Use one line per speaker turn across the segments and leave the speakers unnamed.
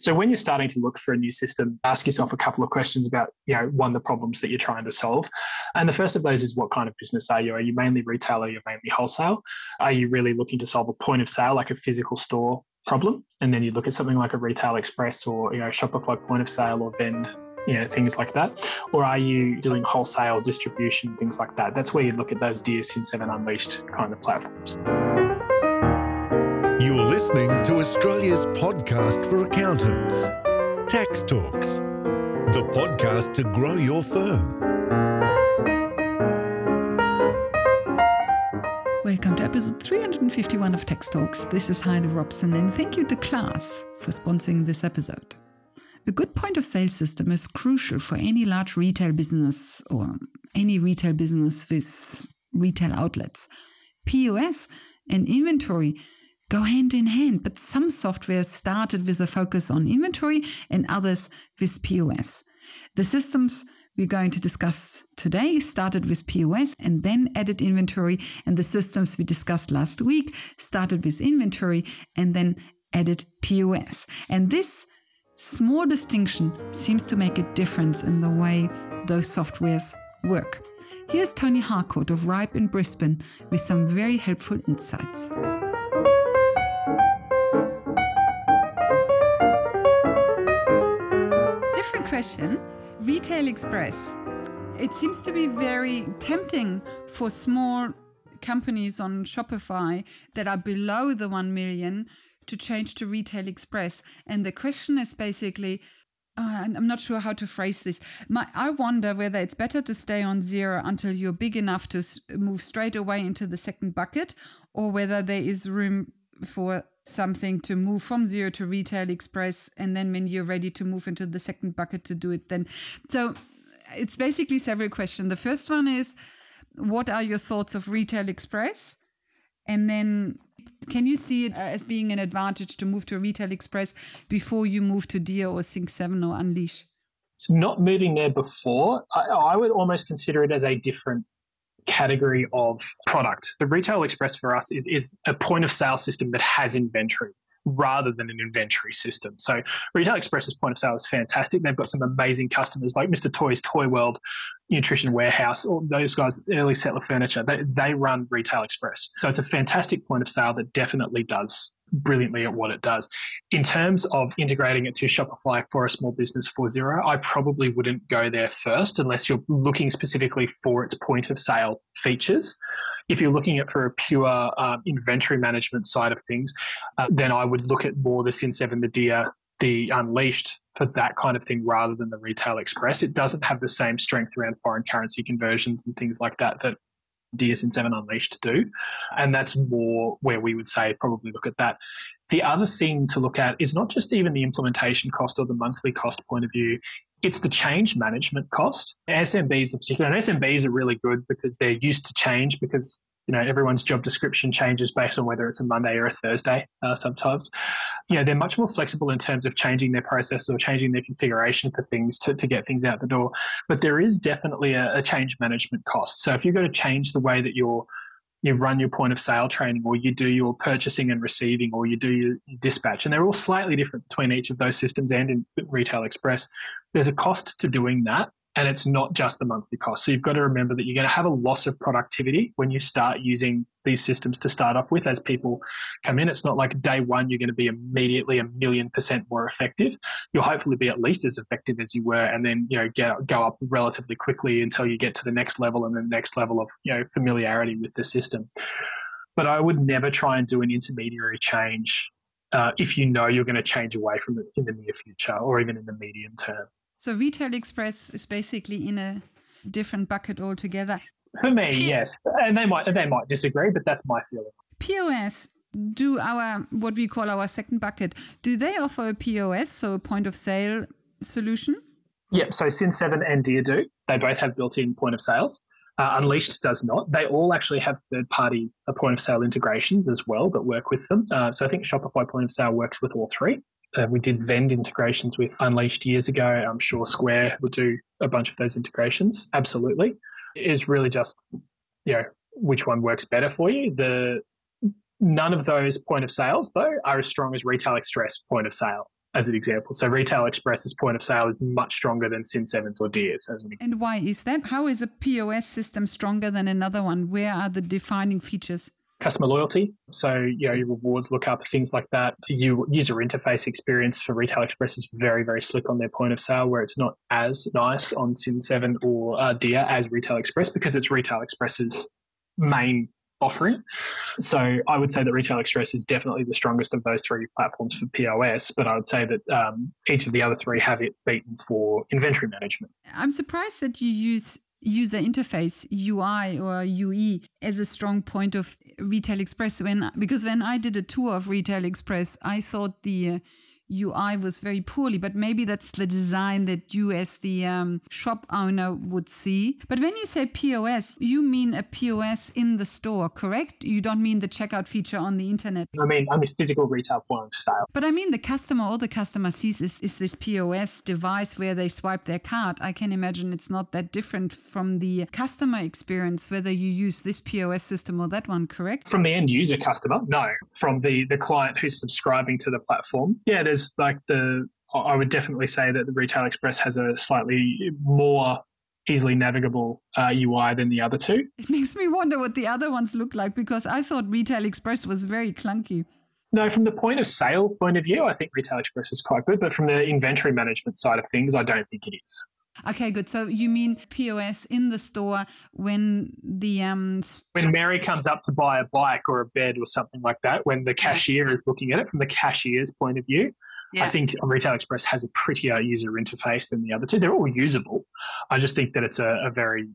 So when you're starting to look for a new system, ask yourself a couple of questions about, you know, one, the problems that you're trying to solve. And the first of those is what kind of business are you? Are you mainly retail or are you mainly wholesale? Are you really looking to solve a point of sale, like a physical store problem? And then you look at something like a retail express or, you know, Shopify point of sale or vend you know, things like that? Or are you doing wholesale distribution, things like that? That's where you look at those Dear Sin 7 Unleashed kind of platforms.
Listening to Australia's podcast for accountants, Tax Talks, the podcast to grow your firm.
Welcome to episode 351 of Tax Talks. This is Heidi Robson, and thank you to Class for sponsoring this episode. A good point of sale system is crucial for any large retail business or any retail business with retail outlets. POS and inventory go hand in hand, but some software started with a focus on inventory and others with POS. The systems we're going to discuss today started with POS and then added inventory, and the systems we discussed last week started with inventory and then added POS. And this small distinction seems to make a difference in the way those softwares work. Here's Tony Harcourt of Ripe in Brisbane with some very helpful insights. Question Retail Express. It seems to be very tempting for small companies on Shopify that are below the 1 million to change to Retail Express. And the question is basically, uh, I'm not sure how to phrase this. My, I wonder whether it's better to stay on Xero until you're big enough to move straight away into the second bucket, or whether there is room for something to move from Xero to retail express and then when you're ready to move into the second bucket to do it then so it's basically several questions the first one is what are your thoughts of retail express and then can you see it as being an advantage to move to Retail Express before you move to Dear or Cin7 or Unleash?
Not moving there before, I, I would almost consider it as a different category of product. The Retail Express for us is, is a point of sale system that has inventory rather than an inventory system. So Retail Express's point of sale is fantastic. They've got some amazing customers like Mr. Toys, Toy World, Nutrition Warehouse, all those guys, early settler furniture, they, they run Retail Express. So it's a fantastic point of sale that definitely does brilliantly at what it does. In terms of integrating it to Shopify for a small business for Xero, I probably wouldn't go there first unless you're looking specifically for its point of sale features. If you're looking at for a pure um, inventory management side of things, uh, then I would look at more the Cin7, the Dear, the Unleashed for that kind of thing rather than the Retail Express. It doesn't have the same strength around foreign currency conversions and things like that that Dear Sin 7 Unleashed to do. And that's more where we would say probably look at that. The other thing to look at is not just even the implementation cost or the monthly cost point of view, it's the change management cost. SMBs in particular, and SMBs are really good because they're used to change because you know everyone's job description changes based on whether it's a Monday or a Thursday. Uh, sometimes, you know, they're much more flexible in terms of changing their process or changing their configuration for things to, to get things out the door. But there is definitely a, a change management cost. So if you're going to change the way that you're you run your point of sale training or you do your purchasing and receiving or you do your dispatch and they're all slightly different between each of those systems and in retail express there's a cost to doing that and it's not just the monthly cost. So you've got to remember that you're going to have a loss of productivity when you start using these systems to start off with as people come in. It's not like day one you're going to be immediately a million percent more effective. You'll hopefully be at least as effective as you were and then, you know, get go up relatively quickly until you get to the next level and the next level of, you know, familiarity with the system. But I would never try and do an intermediary change uh, if you know you're going to change away from it in the near future or even in the medium term.
So Retail Express is basically in a different bucket altogether.
For me, yes, and they might they might disagree, but that's my feeling.
POS do our what we call our second bucket. Do they offer a POS, so a point of sale solution?
Yep. So Cin7 and Dear do. They both have built-in point of sales. Uh, Unleashed does not. They all actually have third-party uh, point of sale integrations as well that work with them. Uh, so I think Shopify point of sale works with all three. Uh, we did Vend integrations with Unleashed years ago. I'm sure Square will do a bunch of those integrations. Absolutely. It's really just, you know, which one works better for you. The none of those point of sales though are as strong as Retail Express point of sale. as an example. So Retail Express's point of sale is much stronger than Cin7's or Dear's as an example.
And why is that? How is a POS system stronger than another one? Where are the defining features?
Customer loyalty. So, you know, your rewards lookup, things like that. You user interface experience for Retail Express is very, very slick on their point of sale, where it's not as nice on Cin7 or uh, Dear as Retail Express because it's Retail Express's main offering. So I would say that Retail Express is definitely the strongest of those three platforms for POS, but I would say that um, each of the other three have it beaten for inventory management.
I'm surprised that you use user interface UI or UE as a strong point of Retail Express. When because when I did a tour of Retail Express, I thought the uh, UI was very poorly, but maybe that's the design that you, as the um, shop owner, would see. But when you say POS, you mean a POS in the store, correct? You don't mean the checkout feature on the internet.
I mean, I mean physical retail point of sale.
But I mean, the customer, all the customer sees is, is this POS device where they swipe their card. I can imagine it's not that different from the customer experience, whether you use this POS system or that one, correct?
From the end user customer, no. From the, the client who's subscribing to the platform, yeah, there's like the I would definitely say that the Retail Express has a slightly more easily navigable uh, UI than the other two.
It makes me wonder what the other ones look like because I thought Retail Express was very clunky.
No, from the point of sale point of view, I think Retail Express is quite good, but from the inventory management side of things, I don't think it is.
Okay, good. So you mean POS in the store when the um
when Mary comes up to buy a bike or a bed or something like that, when the cashier is looking at it from the cashier's point of view, yeah. I think Retail Express has a prettier user interface than the other two. They're all usable. I just think that it's a, a very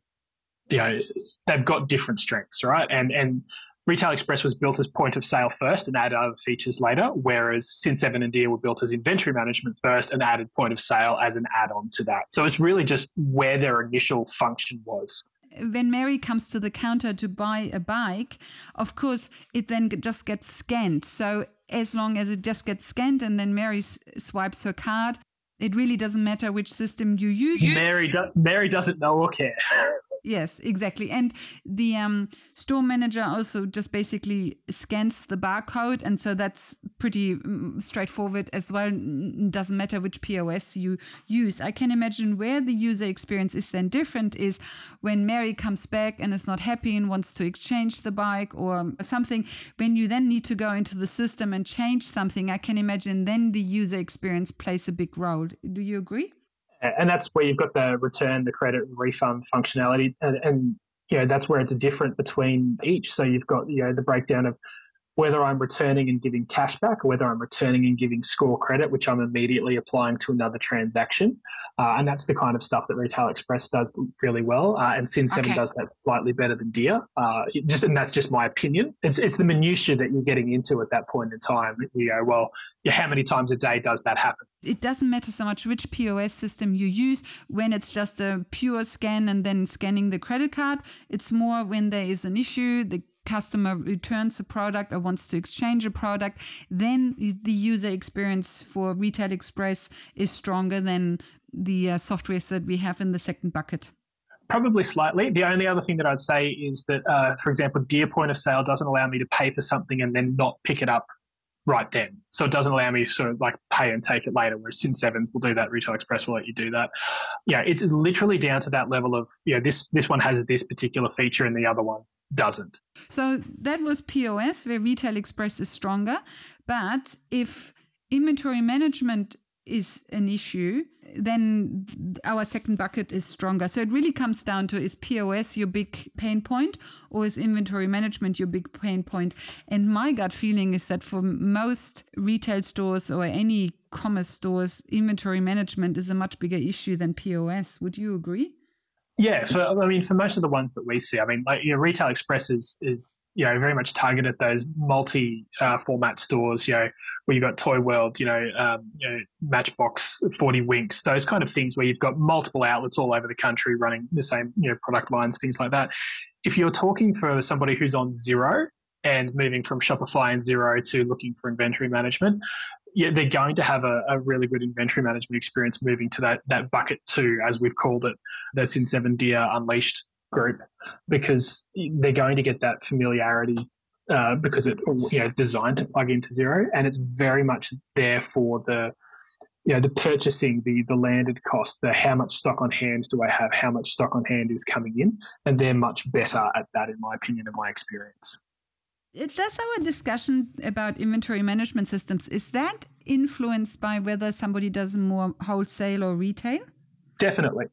you know they've got different strengths, right? And and Retail Express was built as point of sale first and added other features later, whereas Cin7 and Dear were built as inventory management first and added point of sale as an add on to that. So it's really just where their initial function was
when Mary comes to the counter to buy a bike, of course, it then just gets scanned. So as long as it just gets scanned and then Mary swipes her card, it really doesn't matter which system you use.
Mary, do- Mary doesn't know or care.
Yes, exactly. And the um, store manager also just basically scans the barcode. And so that's pretty mm, straightforward as well. It doesn't matter which POS you use. I can imagine where the user experience is then different is when Mary comes back and is not happy and wants to exchange the bike or something. When you then need to go into the system and change something, I can imagine then the user experience plays a big role. Do you agree?
and that's where you've got the return, the credit, refund functionality, and, and you know that's where it's different between each. So you've got you know the breakdown of whether I'm returning and giving cash back or whether I'm returning and giving score credit, which I'm immediately applying to another transaction. Uh, and that's the kind of stuff that Retail Express does really well. Uh, and Cin7 okay. does that slightly better than Dear. Uh, just And that's just my opinion. It's, it's the minutiae that you're getting into at that point in time. You go, well, yeah, how many times a day does that happen?
It doesn't matter so much which POS system you use when it's just a pure scan and then scanning the credit card. It's more when there is an issue, the customer returns a product or wants to exchange a product, then the user experience for Retail Express is stronger than the uh, softwares that we have in the second bucket.
Probably slightly. The only other thing that I'd say is that, uh, for example, Dear Point of Sale doesn't allow me to pay for something and then not pick it up right then. So it doesn't allow me to sort of like pay and take it later, whereas Cin7s will do that, Retail Express will let you do that. Yeah, it's literally down to that level of, yeah, this this one has this particular feature and the other one doesn't.
So that was POS, where Retail Express is stronger. But if inventory management is an issue, then our second bucket is stronger. So it really comes down to is POS your big pain point or is inventory management your big pain point? And my gut feeling is that for most retail stores or any commerce stores, inventory management is a much bigger issue than POS. Would you agree?
Yeah, for I mean, for most of the ones that we see, I mean, like you know, Retail Express is is you know very much targeted those multi uh, format stores. You know, where you've got Toy World, you know, um, you know, Matchbox, Forty Winks, those kind of things, where you've got multiple outlets all over the country running the same you know product lines, things like that. If you're talking for somebody who's on Xero, and moving from Shopify and Xero to looking for inventory management, yeah, they're going to have a, a, really good inventory management experience moving to that that bucket two, as we've called it, the Cin7 Dear Unleashed group, because they're going to get that familiarity uh, because it you know designed to plug into Xero, and it's very much there for the you know, the purchasing, the the landed cost, the how much stock on hand do I have, how much stock on hand is coming in, and they're much better at that, in my opinion, and my experience.
Does our discussion about inventory management systems is that influenced by whether somebody does more wholesale or retail?
Definitely.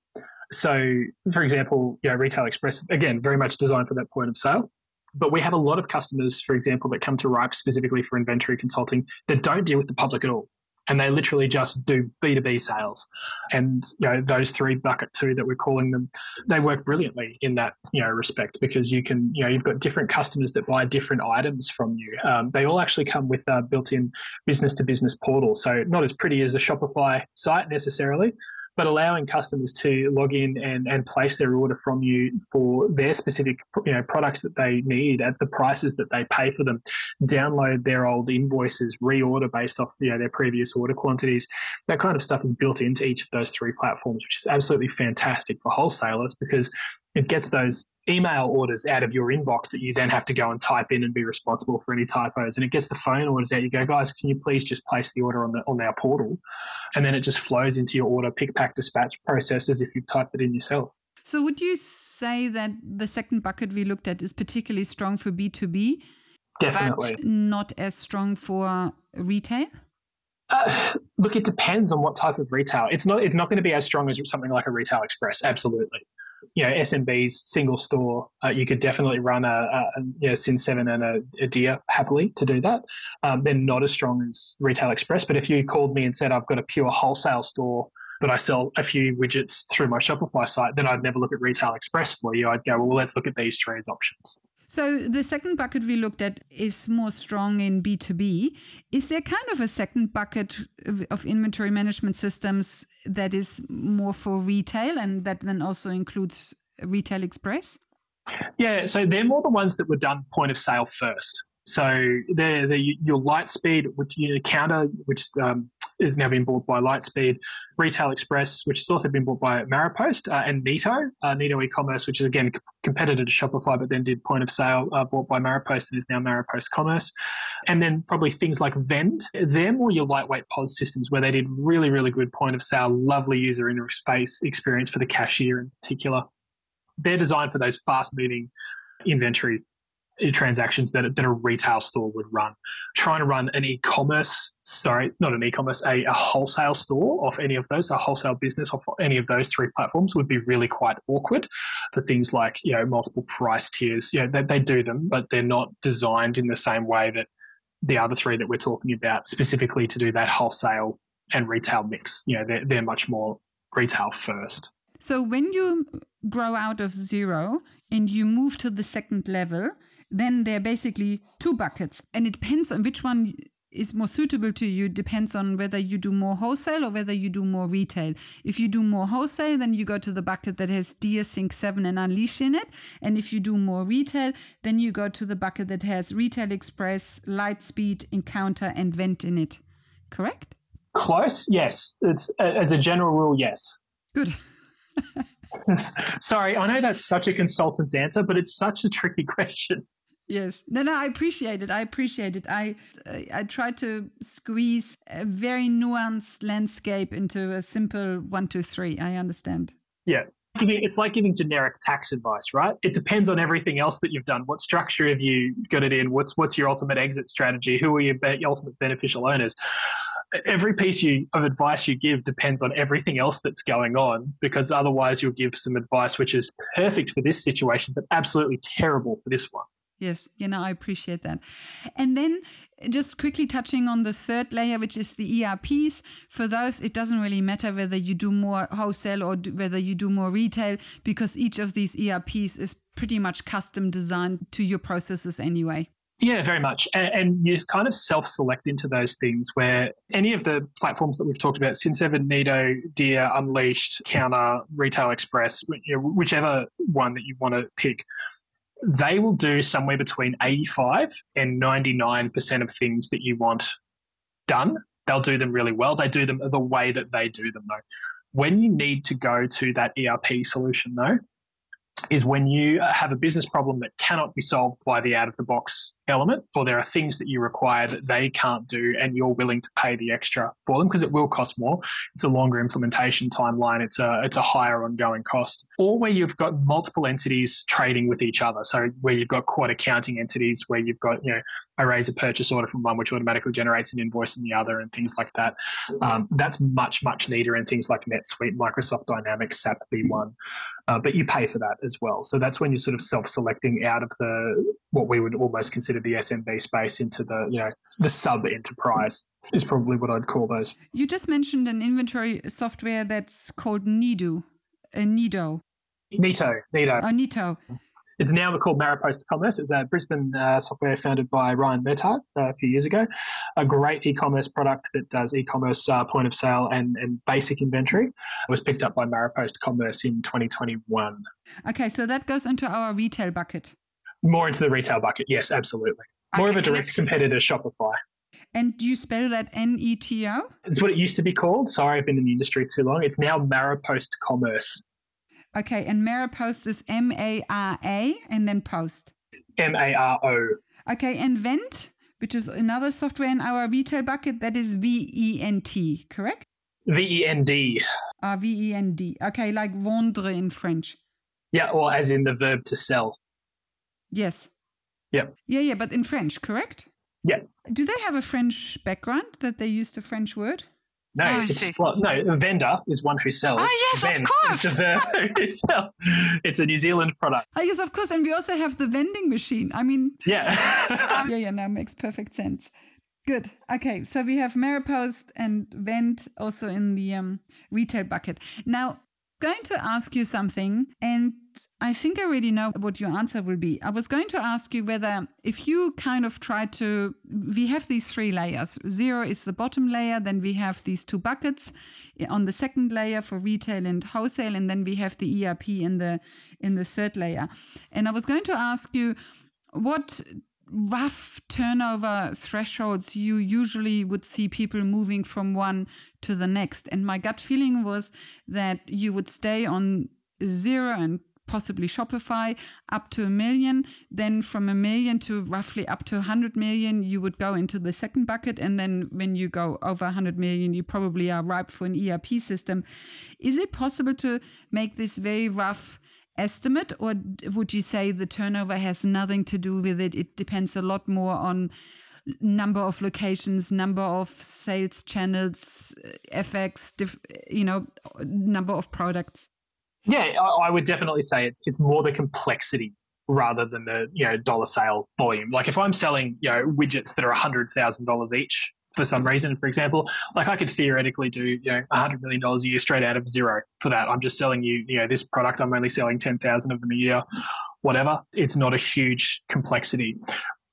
So, for example, you know, Retail Express again very much designed for that point of sale. But we have a lot of customers, for example, that come to Ripe specifically for inventory consulting that don't deal with the public at all and they literally just do B2B sales. And you know, those three bucket two that we're calling them, they work brilliantly in that, you know, respect because you can, you know, you've got different customers that buy different items from you. Um, they all actually come with a built-in business to business portal. So not as pretty as a Shopify site necessarily, but allowing customers to log in and, and place their order from you for their specific you know products that they need at the prices that they pay for them. Download their old invoices reorder based off you know their previous order quantities. That kind of stuff is built into each of those three platforms which is absolutely fantastic for wholesalers because it gets those email orders out of your inbox that you then have to go and type in and be responsible for any typos. And it gets the phone orders out. You go, guys, can you please just place the order on the on our portal? And then it just flows into your order pick, pack, dispatch process as if you've typed it in yourself.
So would you say that the second bucket we looked at is particularly strong for B2B?
Definitely.
But not as strong for retail?
Uh, look, it depends on what type of retail. It's not. It's not going to be as strong as something like a retail express. Absolutely you know SMBs single store, uh, you could definitely run a, a you know, Cin7 and a, a Dear happily to do that. Um, they're not as strong as Retail Express, but if you called me and said I've got a pure wholesale store but I sell a few widgets through my Shopify site, then I'd never look at Retail Express for you. I'd go, well, let's look at these three as options.
So the second bucket we looked at is more strong in B2B. Is there kind of a second bucket of inventory management systems that is more for retail and that then also includes Retail Express?
Yeah, so they're more the ones that were done point of sale first. So they're, they're your Lightspeed, which you know, Kounta, which um, is now being bought by Lightspeed, Retail Express, which has also been bought by Maropost, uh, and Neto, uh, Neto e-commerce, which is again competitor to Shopify, but then did point of sale, uh, bought by Maropost and is now Maropost Commerce. And then probably things like Vend, they're more your lightweight POS systems where they did really, really good point of sale, lovely user interface experience for the cashier in particular. They're designed for those fast moving inventory Uh, transactions that, that a retail store would run. Trying to run an e-commerce, sorry, not an e-commerce, a, a wholesale store off any of those, a wholesale business off any of those three platforms would be really quite awkward for things like, you know, multiple price tiers. You know, they, they do them, but they're not designed in the same way that the other three that we're talking about specifically to do that wholesale and retail mix. You know, they're, they're much more retail first.
So when you grow out of Xero and you move to the second level, then there are basically two buckets. And it depends on which one is more suitable to you depends on whether you do more wholesale or whether you do more retail. If you do more wholesale, then you go to the bucket that has Dear Sync 7 and Unleash in it. And if you do more retail, then you go to the bucket that has Retail Express, Lightspeed, Encounter, and Vent in it. Correct?
Close, yes. It's as a general rule, yes.
Good.
Sorry, I know that's such a consultant's answer, but it's such a tricky question.
Yes. No, no, I appreciate it. I appreciate it. I uh, I try to squeeze a very nuanced landscape into a simple one, two, three. I understand.
Yeah. It's like giving generic tax advice, right? It depends on everything else that you've done. What structure have you got it in? What's what's your ultimate exit strategy? Who are your, your ultimate beneficial owners? Every piece you, of advice you give depends on everything else that's going on, because otherwise you'll give some advice which is perfect for this situation, but absolutely terrible for this one.
Yes, you know, I appreciate that. And then just quickly touching on the third layer, which is the ERPs. For those, it doesn't really matter whether you do more wholesale or whether you do more retail, because each of these ERPs is pretty much custom designed to your processes anyway.
Yeah, very much. And, you kind of self select into those things where any of the platforms that we've talked about, Cin7, Neto, Dear, Unleashed, Kounta, Retail Express, whichever one that you want to pick, they will do somewhere between 85 and 99% of things that you want done. They'll do them really well. They do them the way that they do them, though. When you need to go to that ERP solution, though, is when you have a business problem that cannot be solved by the out of the box element, or there are things that you require that they can't do, and you're willing to pay the extra for them because it will cost more. It's a longer implementation timeline. It's a it's a higher ongoing cost. Or where you've got multiple entities trading with each other. So where you've got quad accounting entities, where you've got you know I raise a purchase order from one, which automatically generates an invoice in the other, and things like that. Um, that's much much neater in things like NetSuite, Microsoft Dynamics, SAP B1 uh, but you pay for that as well. So that's when you're sort of self-selecting out of the what we would almost consider the SMB space into the you know the sub enterprise is probably what I'd call those.
You just mentioned an inventory software that's called Nido, uh, Nido.
Neto, Neto.
Oh, Neto.
It's now called Maropost Commerce. It's a Brisbane uh, software founded by Ryan Murtagh uh, a few years ago. A great e-commerce product that does e-commerce uh, point of sale and, and basic inventory. It was picked up by Maropost Commerce in 2021.
Okay, so that goes into our retail bucket.
More into the retail bucket, yes, absolutely. More
Okay,
of a direct competitor Shopify.
And do you spell that N E T O?
It's what it used to be called. Sorry, I've been in the industry too long. It's now Maropost Commerce.
Okay, and Maripost is M A R A and then post.
M A R O.
Okay, and Vent, which is another software in our retail bucket, that is V E N T, correct?
V E N D.
Ah, V E N D. Okay, like vendre in French.
Yeah, or as in the verb to sell.
Yes.
Yeah.
Yeah, yeah, but in French, correct?
Yeah.
Do they have a French background that they used the French word?
No,
Oh,
it's, well, no, a vendor is one who sells.
Ah, yes, of course.
is a verb who sells. It's a New Zealand product.
Oh, yes, of course. And we also have the vending machine. I mean,
Yeah.
yeah, yeah, now makes perfect sense. Good. Okay, so we have Maripost and Vent also in the um, retail bucket. Now, going to ask you something, and I think I already know what your answer will be. I was going to ask you whether, if you kind of try to, we have these three layers. Xero is the bottom layer, then we have these two buckets eh, on the second layer for retail and wholesale, and then we have the ERP in the in the third layer. And I was going to ask you what rough turnover thresholds you usually would see people moving from one to the next. And my gut feeling was that you would stay on Xero and possibly Shopify up to a million. Then from a million to roughly up to 100 million, you would go into the second bucket. And then when you go over 100 million, you probably are ripe for an ERP system. Is it possible to make this very rough? estimate or would you say the turnover has nothing to do with it it depends a lot more on number of locations number of sales channels uh, fx you know number of products
yeah, I, would definitely say it's it's more the complexity rather than the you know dollar sale volume. Like if I'm selling you know widgets that are hundred thousand dollars each for some reason, for example, like I could theoretically do you know hundred million dollars a year straight out of Xero for that. I'm just selling you you know this product. I'm only selling ten thousand of them a year, whatever. It's not a huge complexity.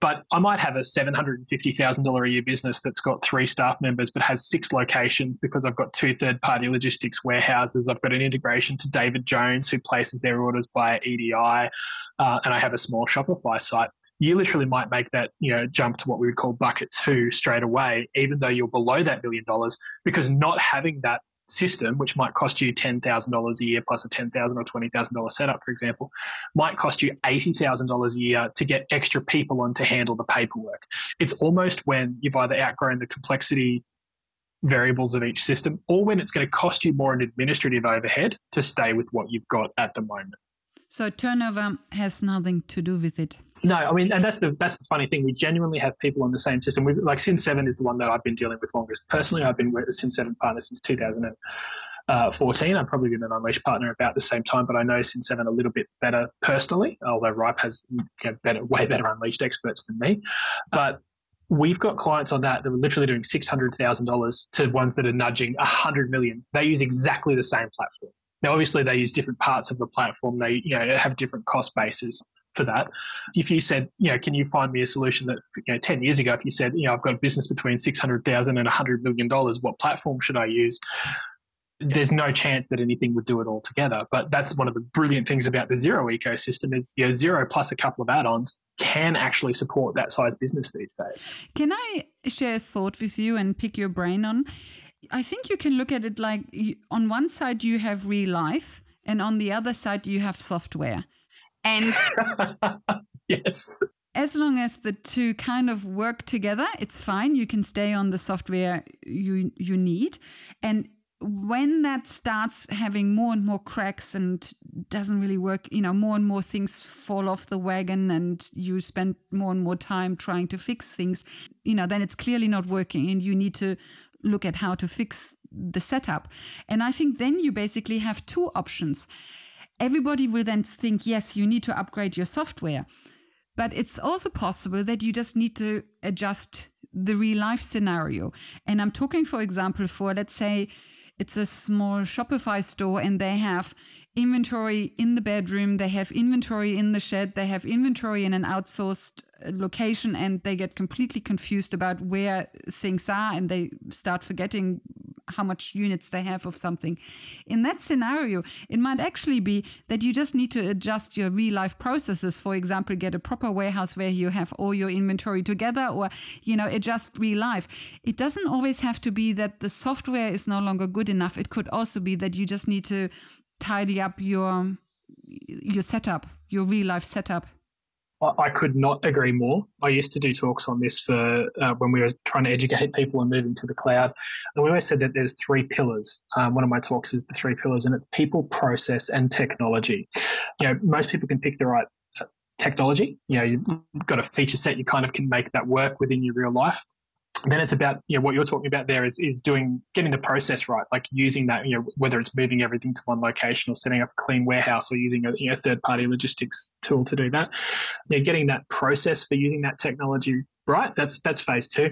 But I might have a $750,000 a year business that's got three staff members but has six locations because I've got two third party logistics warehouses. I've got an integration to David Jones who places their orders via EDI, uh, and I have a small Shopify site. You literally might make that you know jump to what we would call bucket two straight away, even though you're below that million dollars, because not having that system, which might cost you ten thousand dollars a year plus a ten thousand or twenty thousand dollar setup, for example, might cost you eighty thousand dollars a year to get extra people on to handle the paperwork. It's almost when you've either outgrown the complexity variables of each system, or when it's going to cost you more in administrative overhead to stay with what you've got at the moment.
So turnover has nothing to do with it
No, I mean, and that's the that's the funny thing. We genuinely have people on the same system. We like Cin7 is the one that I've been dealing with longest. Personally, I've been with Cin7 partner since 2014. I've probably been an Unleashed partner about the same time, but I know Cin7 a little bit better personally. Although Ripe has you know, better, way better Unleashed experts than me, but. We've got clients on that that are literally doing six hundred thousand dollars to ones that are nudging a hundred million. They use exactly the same platform. Now, obviously, they use different parts of the platform. They you know have different cost bases for that. If you said, you know, can you find me a solution that, you know, 10 years ago, if you said, you know, I've got a business between 600,000 and 100 million dollars, what platform should I use? There's no chance that anything would do it all together. But that's one of the brilliant things about the Xero ecosystem is, you know, Xero plus a couple of add-ons can actually support that size business these days.
Can I share a thought with you and pick your brain on? I think you can look at it like on one side you have real life, and on the other side you have software.
And
yes.
as long as the two kind of work together, it's fine. You can stay on the software you you need. And when that starts having more and more cracks and doesn't really work, you know, more and more things fall off the wagon and you spend more and more time trying to fix things, you know, then it's clearly not working and you need to look at how to fix the setup. And I think then you basically have two options. Everybody will then think, yes, you need to upgrade your software. But it's also possible that you just need to adjust the real life scenario. And I'm talking, for example, for let's say, it's a small Shopify store and they have inventory in the bedroom, they have inventory in the shed, they have inventory in an outsourced uh, location, and they get completely confused about where things are and they start forgetting how much units they have of something. In that scenario, it might actually be that you just need to adjust your real life processes. For example, get a proper warehouse where you have all your inventory together or, you know, adjust real life. It doesn't always have to be that the software is no longer good enough. It could also be that you just need to tidy up your your setup, your real life setup.
I could not agree more. I used to do talks on this for uh, when we were trying to educate people and moving to the cloud. And we always said that there's three pillars. Um, one of my talks is the three pillars, and it's people, process, and technology. You know, most people can pick the right uh, technology. You know, you've got a feature set, you kind of can make that work within your real life then it's about you know what you're talking about there is is doing getting the process right like using that you know whether it's moving everything to one location or setting up a clean warehouse or using a you know, third party logistics tool to do that you know, getting that process for using that technology right that's that's phase two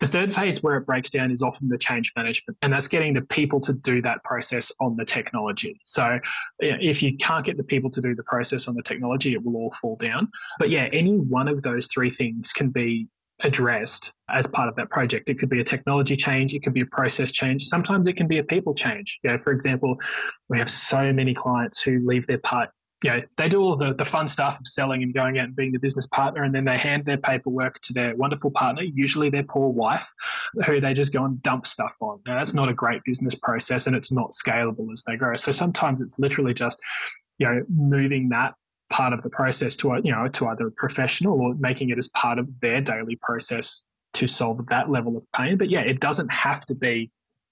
the third phase where it breaks down is often the change management, and that's getting the people to do that process on the technology. So, if you can't get the people to do the process on the technology, it will all fall down. But yeah, any one of those three things can be addressed as part of that project. It could be a technology change, it could be a process change. Sometimes it can be a people change. You know, for example, we have so many clients who leave their part. You know, they do all the, the fun stuff of selling and going out and being the business partner, and then they hand their paperwork to their wonderful partner, usually their poor wife, who they just go and dump stuff on. Now, that's not a great business process and it's not scalable as they grow. So sometimes it's literally just, you know, moving that part of the process to you know to either a professional or making it as part of their daily process to solve that level of pain. But yeah, it doesn't have to be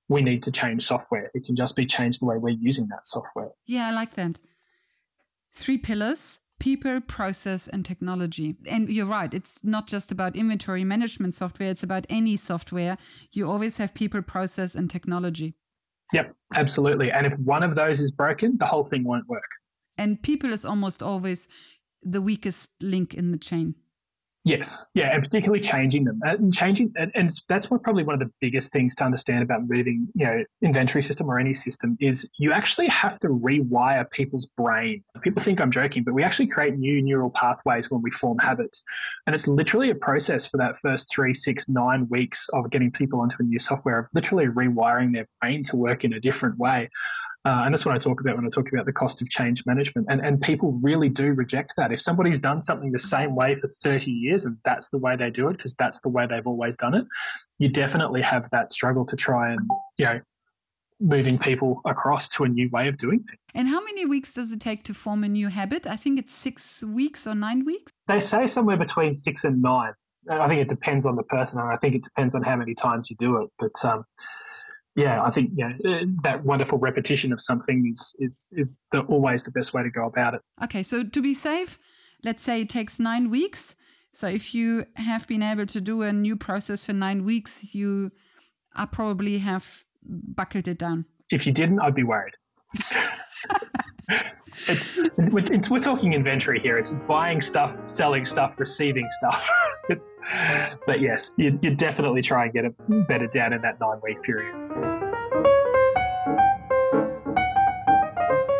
we need to change software. It can just be changed the way we're using that software.
Yeah, I like that. Three pillars people, process, and technology. And you're right, it's not just about inventory management software, it's about any software. You always have people, process, and technology.
Yep, absolutely. And if one of those is broken, the whole thing won't work
and people is almost always the weakest link in the chain.
Yes, yeah, and particularly changing them and changing, and, and that's what probably one of the biggest things to understand about moving, you know, inventory system or any system is you actually have to rewire people's brain. People think I'm joking, but we actually create new neural pathways when we form habits, and it's literally a process for that first three, six, nine weeks of getting people onto a new software of literally rewiring their brain to work in a different way. Uh, and that's what I talk about when I talk about the cost of change management. And, and people really do reject that. If somebody's done something the same way for 30 years and that's the way they do it, because that's the way they've always done it, you definitely have that struggle to try and, you know, moving people across to a new way of doing things.
And how many weeks does it take to form a new habit? I think it's six weeks or nine weeks.
They say somewhere between six and nine. I think it depends on the person, and I think it depends on how many times you do it. But um, yeah, I think yeah, uh, that wonderful repetition of something is is is the, always the best way to go about it.
Okay, so to be safe, let's say it takes nine weeks. So if you have been able to do a new process for nine weeks, you are probably have buckled it down.
If you didn't, I'd be worried. it's, it's we're talking inventory here. It's buying stuff, selling stuff, receiving stuff. it's but yes, you, you definitely try and get it better down in that nine week period.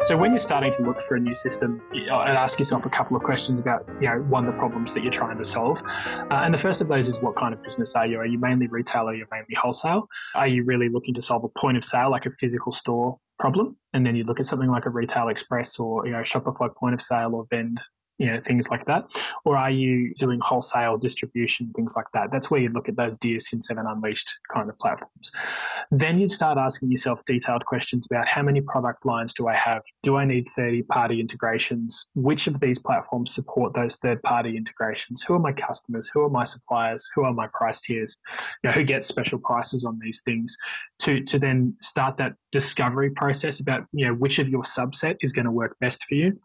So when you're starting to look for a new system, and ask yourself a couple of questions about, you know, one the problems that you're trying to solve. Uh, and the first of those is what kind of business are you? Are you mainly retail or are you mainly wholesale? Are you really looking to solve a point of sale, like a physical store problem? And then you look at something like a retail express or, you know, Shopify point of sale or vend you know, things like that? Or are you doing wholesale distribution, things like that? That's where you look at those Dear Cin7 Unleashed kind of platforms. Then you'd start asking yourself detailed questions about how many product lines do I have? Do I need third party integrations? Which of these platforms support those third party integrations? Who are my customers? Who are my suppliers? Who are my price tiers? You know, who gets special prices on these things? To, to then start that discovery process about you know which of your subset is going to work best for you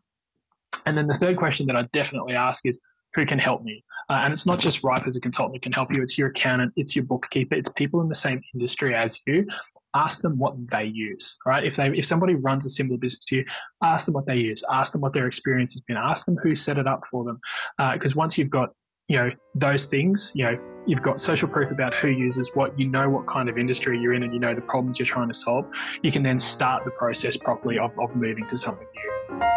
and then the third question that I definitely ask is, who can help me? Uh, and it's not just Ripe as a consultant who can help you. It's your accountant, it's your bookkeeper, it's people in the same industry as you. Ask them what they use, right? If they if somebody runs a similar business to you, ask them what they use. Ask them what their experience has been. Ask them who set it up for them. Because uh, once you've got you know those things, you know you've got social proof about who uses what, you know what kind of industry you're in, and you know the problems you're trying to solve. You can then start the process properly of, of moving to something new.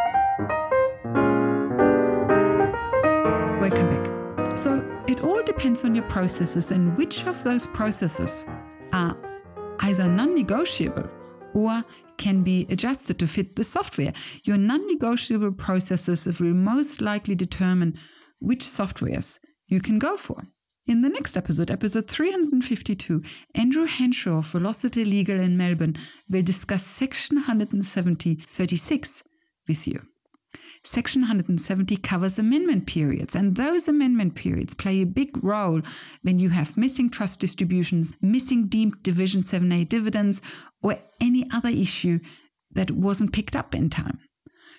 So it all depends on your processes and which of those processes are either non negotiable or can be adjusted to fit the software. Your non negotiable processes will most likely determine which softwares you can go for. In the next episode, episode 352, Andrew Henshaw of Velocity Legal in Melbourne will discuss Section 170 36 with you. Section 170 covers amendment periods, and those amendment periods play a big role when you have missing trust distributions, missing deemed Division 7A dividends, or any other issue that wasn't picked up in time.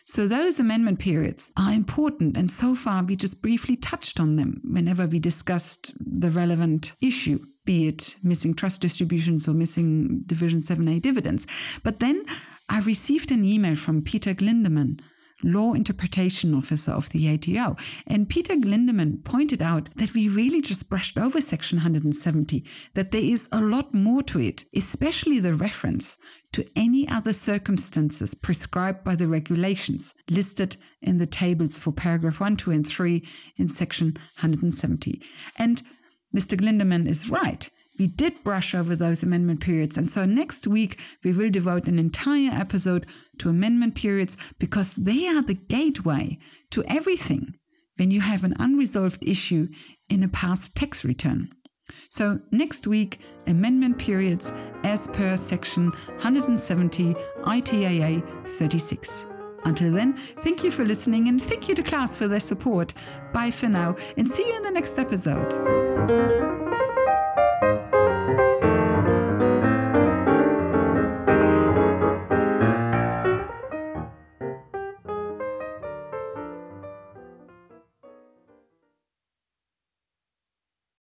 So, those amendment periods are important, and so far we just briefly touched on them whenever we discussed the relevant issue, be it missing trust distributions or missing Division 7A dividends. But then I received an email from Peter Glindeman law interpretation officer of the ATO. And Peter Glindeman pointed out that we really just brushed over Section 170, that there is a lot more to it, especially the reference to any other circumstances prescribed by the regulations listed in the tables for paragraph 1, 2, and 3 in Section 170. And Mr. Glindeman is right we did brush over those amendment periods. And so next week, we will devote an entire episode to amendment periods because they are the gateway to everything when you have an unresolved issue in a past tax return. So, next week, amendment periods as per section 170 ITAA 36. Until then, thank you for listening and thank you to class for their support. Bye for now and see you in the next episode.